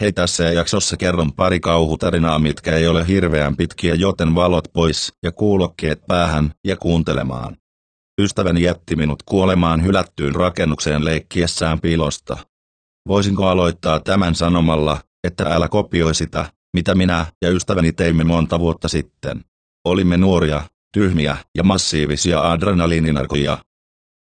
Hei tässä jaksossa kerron pari kauhutarinaa mitkä ei ole hirveän pitkiä joten valot pois ja kuulokkeet päähän ja kuuntelemaan. Ystäväni jätti minut kuolemaan hylättyyn rakennukseen leikkiessään pilosta. Voisinko aloittaa tämän sanomalla, että älä kopioi sitä, mitä minä ja ystäväni teimme monta vuotta sitten. Olimme nuoria, tyhmiä ja massiivisia adrenaliininarkoja.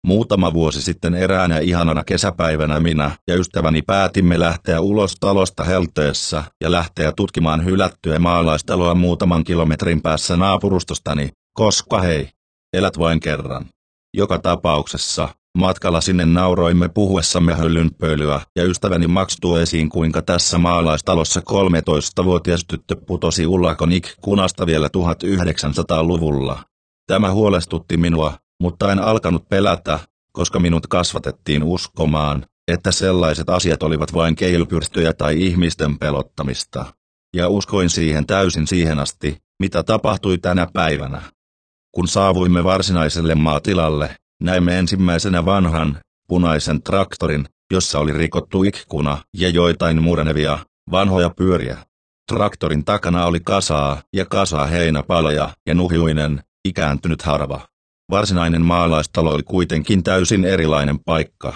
Muutama vuosi sitten eräänä ihanana kesäpäivänä minä ja ystäväni päätimme lähteä ulos talosta helteessä ja lähteä tutkimaan hylättyä maalaistaloa muutaman kilometrin päässä naapurustostani, koska hei, elät vain kerran. Joka tapauksessa, matkalla sinne nauroimme puhuessamme höllynpölyä ja ystäväni Max tuo esiin kuinka tässä maalaistalossa 13-vuotias tyttö putosi ullakon ikkunasta vielä 1900-luvulla. Tämä huolestutti minua, mutta en alkanut pelätä, koska minut kasvatettiin uskomaan, että sellaiset asiat olivat vain keilpyrstöjä tai ihmisten pelottamista. Ja uskoin siihen täysin siihen asti, mitä tapahtui tänä päivänä. Kun saavuimme varsinaiselle maatilalle, näimme ensimmäisenä vanhan, punaisen traktorin, jossa oli rikottu ikkuna ja joitain murenevia, vanhoja pyöriä. Traktorin takana oli kasaa ja kasaa heinäpaloja ja nuhjuinen, ikääntynyt harva. Varsinainen maalaistalo oli kuitenkin täysin erilainen paikka.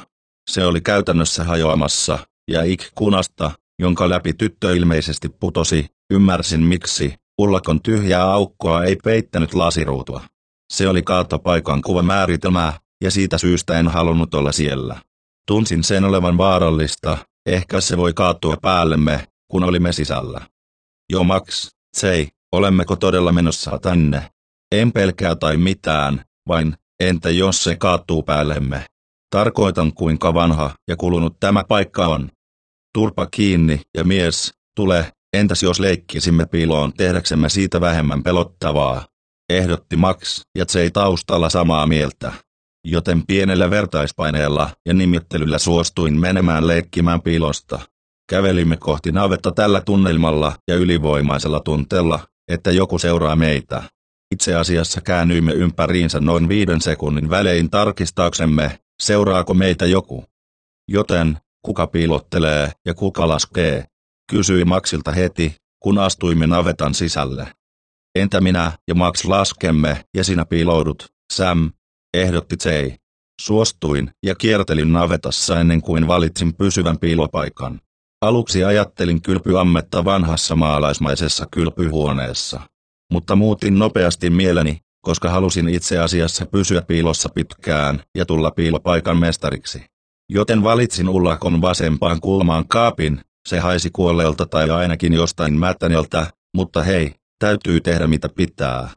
Se oli käytännössä hajoamassa, ja ikkunasta, jonka läpi tyttö ilmeisesti putosi, ymmärsin miksi, ullakon tyhjää aukkoa ei peittänyt lasiruutua. Se oli kaatopaikan kuva määritelmää, ja siitä syystä en halunnut olla siellä. Tunsin sen olevan vaarallista, ehkä se voi kaatua päällemme, kun olimme sisällä. Jo Max, sei, olemmeko todella menossa tänne? En pelkää tai mitään, vain, entä jos se kaatuu päällemme? Tarkoitan kuinka vanha ja kulunut tämä paikka on. Turpa kiinni ja mies, tule, entäs jos leikkisimme piiloon tehdäksemme siitä vähemmän pelottavaa? Ehdotti Max, ja se ei taustalla samaa mieltä. Joten pienellä vertaispaineella ja nimittelyllä suostuin menemään leikkimään piilosta. Kävelimme kohti navetta tällä tunnelmalla ja ylivoimaisella tunteella, että joku seuraa meitä. Itse asiassa käännyimme ympäriinsä noin viiden sekunnin välein tarkistaaksemme, seuraako meitä joku. Joten, kuka piilottelee ja kuka laskee? Kysyi Maxilta heti, kun astuimme navetan sisälle. Entä minä ja Max laskemme ja sinä piiloudut, Sam, ehdotti Jay. Suostuin ja kiertelin navetassa ennen kuin valitsin pysyvän piilopaikan. Aluksi ajattelin kylpyammetta vanhassa maalaismaisessa kylpyhuoneessa mutta muutin nopeasti mieleni, koska halusin itse asiassa pysyä piilossa pitkään ja tulla piilopaikan mestariksi. Joten valitsin ullakon vasempaan kulmaan kaapin, se haisi kuolleelta tai ainakin jostain mättäneltä, mutta hei, täytyy tehdä mitä pitää.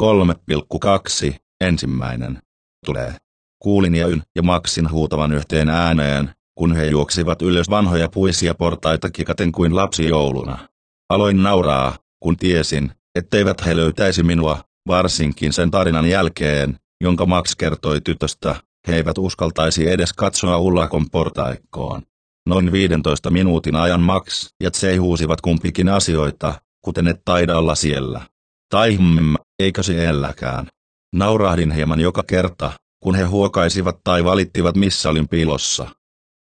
3,2, ensimmäinen. Tulee. Kuulin Jäyn ja Maxin huutavan yhteen ääneen, kun he juoksivat ylös vanhoja puisia portaita kikaten kuin lapsi jouluna. Aloin nauraa, kun tiesin, etteivät he löytäisi minua, varsinkin sen tarinan jälkeen, jonka Max kertoi tytöstä, he eivät uskaltaisi edes katsoa ullakon portaikkoon. Noin 15 minuutin ajan Max ja Tsei huusivat kumpikin asioita, kuten et taida olla siellä. Tai hmm, eikö se elläkään. Naurahdin hieman joka kerta, kun he huokaisivat tai valittivat missä olin piilossa.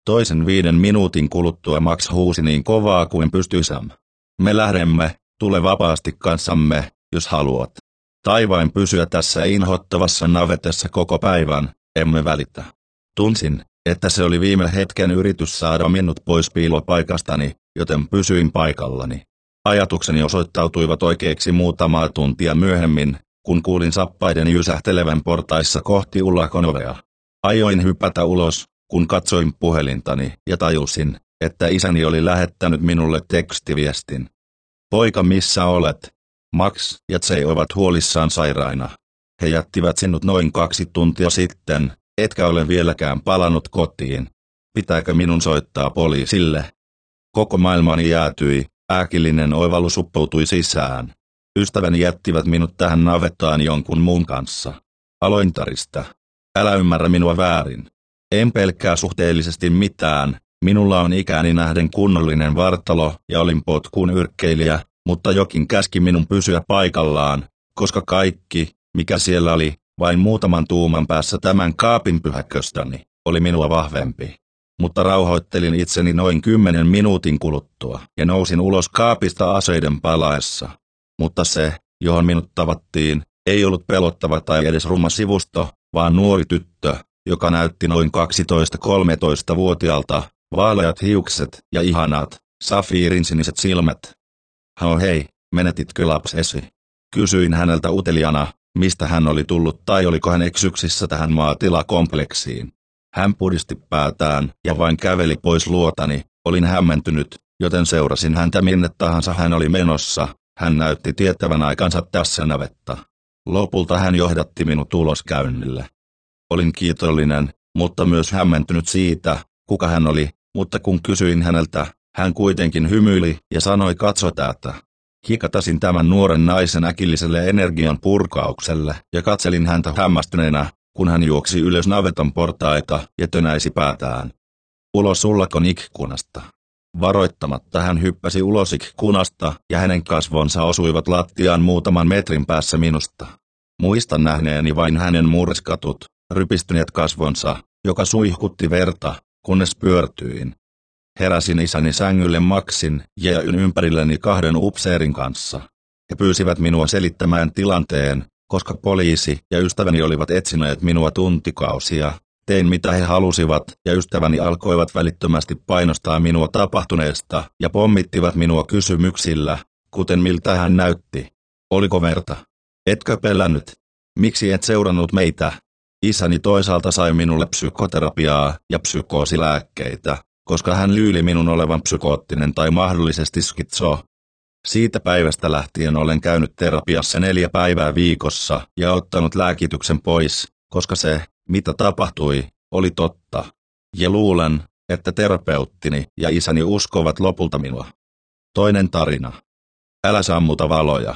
Toisen viiden minuutin kuluttua Max huusi niin kovaa kuin pystyi Sam. Me lähdemme, Tule vapaasti kanssamme, jos haluat. Tai vain pysyä tässä inhottavassa navetessa koko päivän, emme välitä. Tunsin, että se oli viime hetken yritys saada minut pois piilopaikastani, joten pysyin paikallani. Ajatukseni osoittautuivat oikeiksi muutamaa tuntia myöhemmin, kun kuulin sappaiden jysähtelevän portaissa kohti ullakonovea. Ajoin hypätä ulos, kun katsoin puhelintani ja tajusin, että isäni oli lähettänyt minulle tekstiviestin. Poika missä olet? Max ja Tsei ovat huolissaan sairaina. He jättivät sinut noin kaksi tuntia sitten, etkä ole vieläkään palannut kotiin. Pitääkö minun soittaa poliisille? Koko maailmani jäätyi, äkillinen oivallus uppoutui sisään. Ystäväni jättivät minut tähän navettaan jonkun muun kanssa. Aloin tarista. Älä ymmärrä minua väärin. En pelkkää suhteellisesti mitään, Minulla on ikäni nähden kunnollinen vartalo ja olin potkuun yrkkeilijä, mutta jokin käski minun pysyä paikallaan, koska kaikki, mikä siellä oli, vain muutaman tuuman päässä tämän kaapin pyhäköstäni, oli minua vahvempi. mutta rauhoittelin itseni noin kymmenen minuutin kuluttua ja nousin ulos kaapista aseiden palaessa. Mutta se, johon minut tavattiin, ei ollut pelottava tai edes ruma sivusto, vaan nuori tyttö, joka näytti noin 12-13-vuotiaalta, vaaleat hiukset ja ihanat, safiirin siniset silmät. Hao hei, menetitkö lapsesi? Kysyin häneltä uteliana, mistä hän oli tullut tai oliko hän eksyksissä tähän maatilakompleksiin. Hän pudisti päätään ja vain käveli pois luotani, olin hämmentynyt, joten seurasin häntä minne tahansa hän oli menossa, hän näytti tietävän aikansa tässä navetta. Lopulta hän johdatti minut uloskäynnille. Olin kiitollinen, mutta myös hämmentynyt siitä, kuka hän oli, mutta kun kysyin häneltä, hän kuitenkin hymyili ja sanoi katso tätä. Hikatasin tämän nuoren naisen äkilliselle energian purkaukselle ja katselin häntä hämmästyneenä, kun hän juoksi ylös navetan portaita ja tönäisi päätään. Ulos ullakon ikkunasta. Varoittamatta hän hyppäsi ulos ikkunasta ja hänen kasvonsa osuivat lattiaan muutaman metrin päässä minusta. Muistan nähneeni vain hänen murskatut, rypistyneet kasvonsa, joka suihkutti verta, kunnes pyörtyin. Heräsin isäni sängylle maksin ja ympärilleni kahden upseerin kanssa. He pyysivät minua selittämään tilanteen, koska poliisi ja ystäväni olivat etsineet minua tuntikausia. Tein mitä he halusivat, ja ystäväni alkoivat välittömästi painostaa minua tapahtuneesta, ja pommittivat minua kysymyksillä, kuten miltä hän näytti. Oliko verta? Etkö pelännyt? Miksi et seurannut meitä? Isäni toisaalta sai minulle psykoterapiaa ja psykoosilääkkeitä, koska hän lyyli minun olevan psykoottinen tai mahdollisesti skitso. Siitä päivästä lähtien olen käynyt terapiassa neljä päivää viikossa ja ottanut lääkityksen pois, koska se, mitä tapahtui, oli totta. Ja luulen, että terapeuttini ja isäni uskovat lopulta minua. Toinen tarina. Älä sammuta valoja.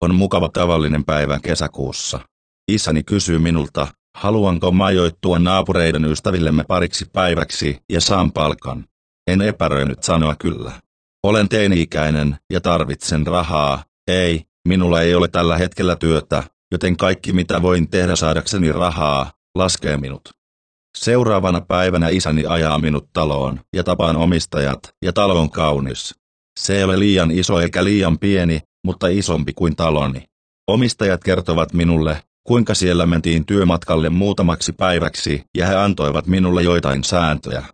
On mukava tavallinen päivä kesäkuussa. Isäni kysyy minulta, haluanko majoittua naapureiden ystävillemme pariksi päiväksi ja saan palkan. En epäröinyt sanoa kyllä. Olen teini-ikäinen ja tarvitsen rahaa. Ei, minulla ei ole tällä hetkellä työtä, joten kaikki mitä voin tehdä saadakseni rahaa, laskee minut. Seuraavana päivänä isäni ajaa minut taloon ja tapaan omistajat ja talo on kaunis. Se ei ole liian iso eikä liian pieni, mutta isompi kuin taloni. Omistajat kertovat minulle, kuinka siellä mentiin työmatkalle muutamaksi päiväksi ja he antoivat minulle joitain sääntöjä.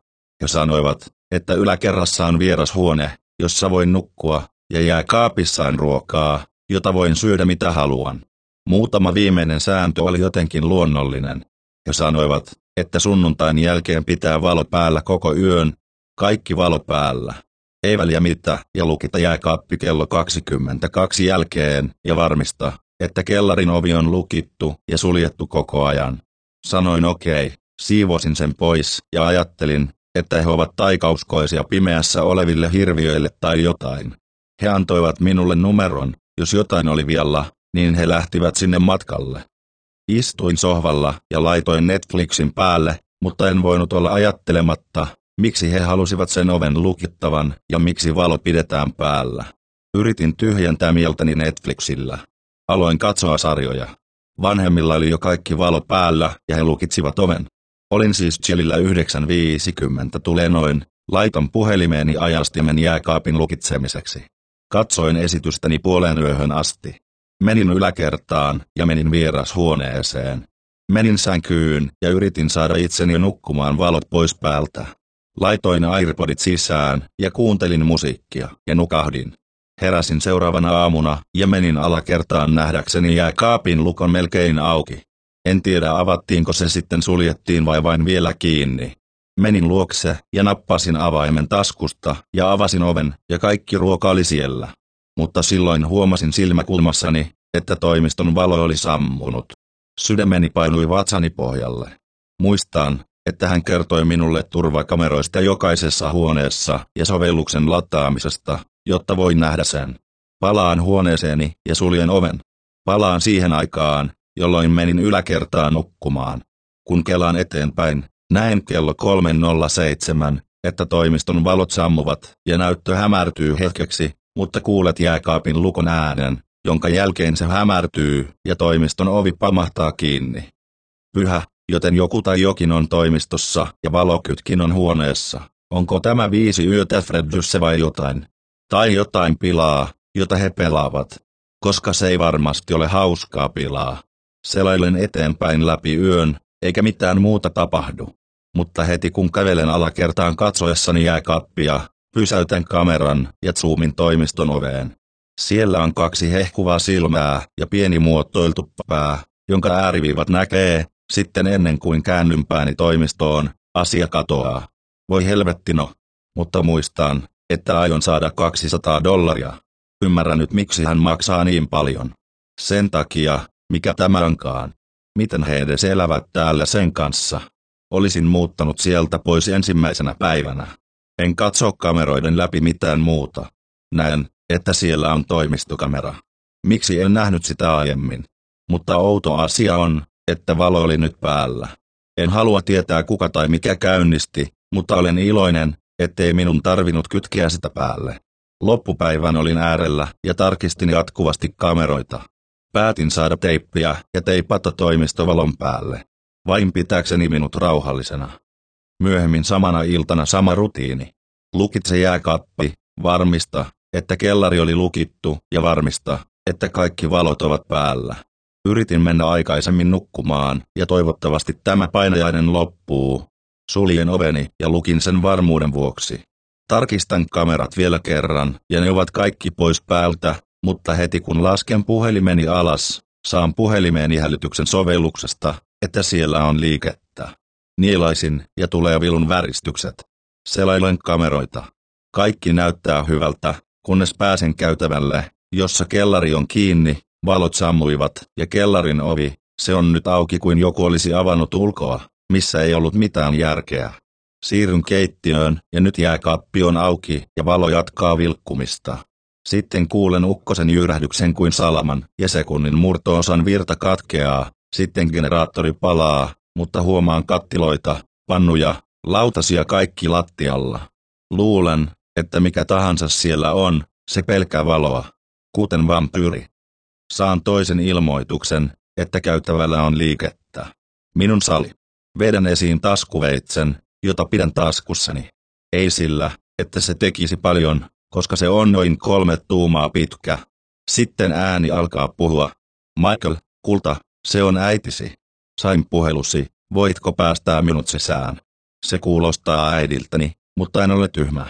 He sanoivat, että yläkerrassa on vierashuone, jossa voin nukkua, ja jää kaapissaan ruokaa, jota voin syödä mitä haluan. Muutama viimeinen sääntö oli jotenkin luonnollinen. He sanoivat, että sunnuntain jälkeen pitää valo päällä koko yön, kaikki valo päällä. Ei väliä mitä, ja lukita jääkaappi kello 22 jälkeen, ja varmista, että kellarin ovi on lukittu ja suljettu koko ajan. Sanoin okei, okay, siivosin sen pois ja ajattelin, että he ovat taikauskoisia pimeässä oleville hirviöille tai jotain. He antoivat minulle numeron, jos jotain oli vialla, niin he lähtivät sinne matkalle. Istuin sohvalla ja laitoin Netflixin päälle, mutta en voinut olla ajattelematta, miksi he halusivat sen oven lukittavan ja miksi valo pidetään päällä. Yritin tyhjentää mieltäni Netflixillä. Aloin katsoa sarjoja. Vanhemmilla oli jo kaikki valo päällä ja he lukitsivat oven. Olin siis chillillä 9.50 tulee noin, laiton puhelimeeni ajastimen jääkaapin lukitsemiseksi. Katsoin esitystäni puolen yöhön asti. Menin yläkertaan ja menin vierashuoneeseen. Menin sänkyyn ja yritin saada itseni nukkumaan valot pois päältä. Laitoin airpodit sisään ja kuuntelin musiikkia ja nukahdin. Heräsin seuraavana aamuna ja menin alakertaan nähdäkseni jääkaapin lukon melkein auki. En tiedä avattiinko se sitten suljettiin vai vain vielä kiinni. Menin luokse ja nappasin avaimen taskusta ja avasin oven ja kaikki ruoka oli siellä. Mutta silloin huomasin silmäkulmassani, että toimiston valo oli sammunut. Sydämeni painui vatsani pohjalle. Muistan, että hän kertoi minulle turvakameroista jokaisessa huoneessa ja sovelluksen lataamisesta, jotta voin nähdä sen. Palaan huoneeseeni ja suljen oven. Palaan siihen aikaan, jolloin menin yläkertaan nukkumaan. Kun kelaan eteenpäin, näen kello 3.07, että toimiston valot sammuvat ja näyttö hämärtyy hetkeksi, mutta kuulet jääkaapin lukon äänen, jonka jälkeen se hämärtyy ja toimiston ovi pamahtaa kiinni. Pyhä, joten joku tai jokin on toimistossa ja valokytkin on huoneessa. Onko tämä viisi yötä Freddyssä vai jotain? Tai jotain pilaa, jota he pelaavat. Koska se ei varmasti ole hauskaa pilaa. Selailen eteenpäin läpi yön, eikä mitään muuta tapahdu. Mutta heti kun kävelen alakertaan katsoessani jääkappia, pysäytän kameran ja zoomin toimiston oveen. Siellä on kaksi hehkuvaa silmää ja pieni muotoiltu pää, jonka ääriviivat näkee, sitten ennen kuin käännyn pääni toimistoon, asia katoaa. Voi helvettino. Mutta muistan, että aion saada 200 dollaria. Ymmärrän nyt miksi hän maksaa niin paljon. Sen takia, mikä tämä onkaan. Miten he edes elävät täällä sen kanssa? Olisin muuttanut sieltä pois ensimmäisenä päivänä. En katso kameroiden läpi mitään muuta. Näen, että siellä on toimistokamera. Miksi en nähnyt sitä aiemmin? Mutta outo asia on, että valo oli nyt päällä. En halua tietää kuka tai mikä käynnisti, mutta olen iloinen, ettei minun tarvinnut kytkeä sitä päälle. Loppupäivän olin äärellä ja tarkistin jatkuvasti kameroita. Päätin saada teippiä ja teipata toimistovalon päälle. Vain pitääkseni minut rauhallisena. Myöhemmin samana iltana sama rutiini. Lukitse jääkappi, varmista, että kellari oli lukittu ja varmista, että kaikki valot ovat päällä. Yritin mennä aikaisemmin nukkumaan ja toivottavasti tämä painajainen loppuu. Suljen oveni ja lukin sen varmuuden vuoksi. Tarkistan kamerat vielä kerran ja ne ovat kaikki pois päältä, mutta heti kun lasken puhelimeni alas, saan puhelimeeni hälytyksen sovelluksesta, että siellä on liikettä. Nielaisin ja tulee vilun väristykset. Selailen kameroita. Kaikki näyttää hyvältä, kunnes pääsen käytävälle, jossa kellari on kiinni, valot sammuivat ja kellarin ovi, se on nyt auki kuin joku olisi avannut ulkoa, missä ei ollut mitään järkeä. Siirryn keittiöön ja nyt jääkaappi on auki ja valo jatkaa vilkkumista. Sitten kuulen ukkosen jyrähdyksen kuin salaman ja sekunnin murtoosan virta katkeaa, sitten generaattori palaa, mutta huomaan kattiloita, pannuja, lautasia kaikki lattialla. Luulen, että mikä tahansa siellä on, se pelkää valoa, kuten vampyyri. Saan toisen ilmoituksen, että käytävällä on liikettä. Minun sali. Vedän esiin taskuveitsen, jota pidän taskussani. Ei sillä, että se tekisi paljon, koska se on noin kolme tuumaa pitkä. Sitten ääni alkaa puhua. Michael, kulta, se on äitisi. Sain puhelusi, voitko päästää minut sisään? Se kuulostaa äidiltäni, mutta en ole tyhmä.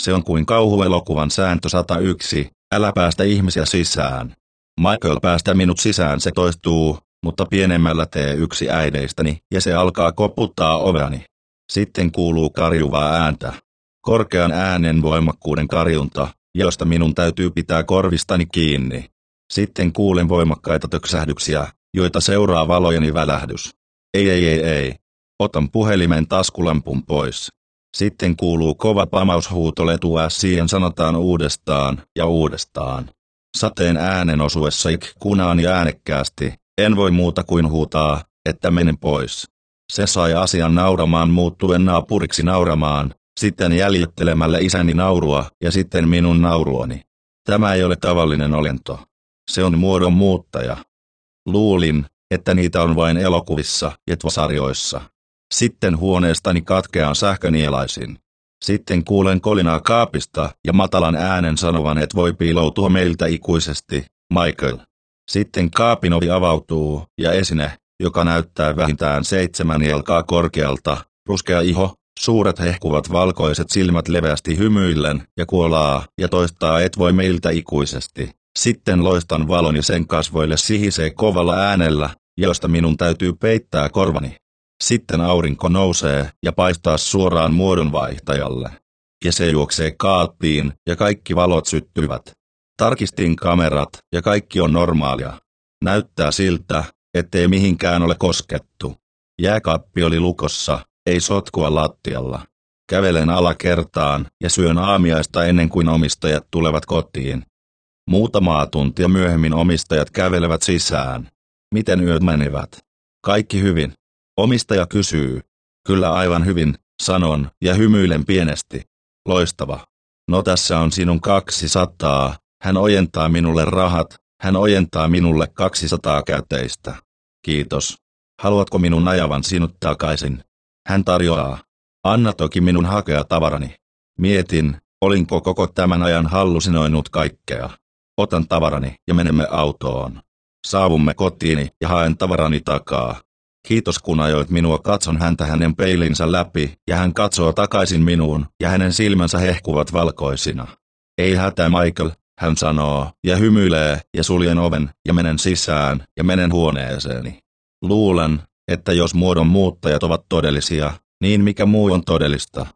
Se on kuin kauhuelokuvan sääntö 101, älä päästä ihmisiä sisään. Michael päästä minut sisään se toistuu, mutta pienemmällä tee yksi äideistäni ja se alkaa koputtaa oveani. Sitten kuuluu karjuvaa ääntä. Korkean äänen voimakkuuden karjunta, josta minun täytyy pitää korvistani kiinni. Sitten kuulen voimakkaita töksähdyksiä, joita seuraa valojeni välähdys. Ei ei ei ei. Otan puhelimen taskulampun pois. Sitten kuuluu kova pamaushuuto siihen sanotaan uudestaan ja uudestaan. Sateen äänen osuessa ikkunaani äänekkäästi, en voi muuta kuin huutaa, että menen pois. Se sai asian nauramaan muuttuen naapuriksi nauramaan, sitten jäljittelemällä isäni naurua ja sitten minun nauruani. Tämä ei ole tavallinen olento. Se on muodon muuttaja. Luulin, että niitä on vain elokuvissa ja sarjoissa. Sitten huoneestani katkeaan sähkönielaisin. Sitten kuulen kolinaa kaapista ja matalan äänen sanovan, että voi piiloutua meiltä ikuisesti, Michael. Sitten kaapin ovi avautuu ja esine, joka näyttää vähintään seitsemän jalkaa korkealta, ruskea iho, suuret hehkuvat valkoiset silmät leveästi hymyillen ja kuolaa ja toistaa et voi meiltä ikuisesti. Sitten loistan valon ja sen kasvoille sihisee kovalla äänellä, josta minun täytyy peittää korvani. Sitten aurinko nousee ja paistaa suoraan muodonvaihtajalle. Ja se juoksee kaappiin ja kaikki valot syttyvät. Tarkistin kamerat ja kaikki on normaalia. Näyttää siltä, ettei mihinkään ole koskettu. Jääkaappi oli lukossa, ei sotkua lattialla. Kävelen alakertaan ja syön aamiaista ennen kuin omistajat tulevat kotiin. Muutamaa tuntia myöhemmin omistajat kävelevät sisään. Miten yöt menivät? Kaikki hyvin. Omistaja kysyy. Kyllä aivan hyvin, sanon ja hymyilen pienesti. Loistava. No tässä on sinun 200. Hän ojentaa minulle rahat, hän ojentaa minulle 200 käteistä. Kiitos. Haluatko minun ajavan sinut takaisin? Hän tarjoaa. Anna toki minun hakea tavarani. Mietin, olinko koko tämän ajan hallusinoinut kaikkea. Otan tavarani ja menemme autoon. Saavumme kotiini ja haen tavarani takaa. Kiitos kun ajoit minua katson häntä hänen peilinsä läpi, ja hän katsoo takaisin minuun, ja hänen silmänsä hehkuvat valkoisina. Ei hätä Michael, hän sanoo, ja hymyilee, ja suljen oven, ja menen sisään, ja menen huoneeseeni. Luulen, että jos muodon muuttajat ovat todellisia, niin mikä muu on todellista.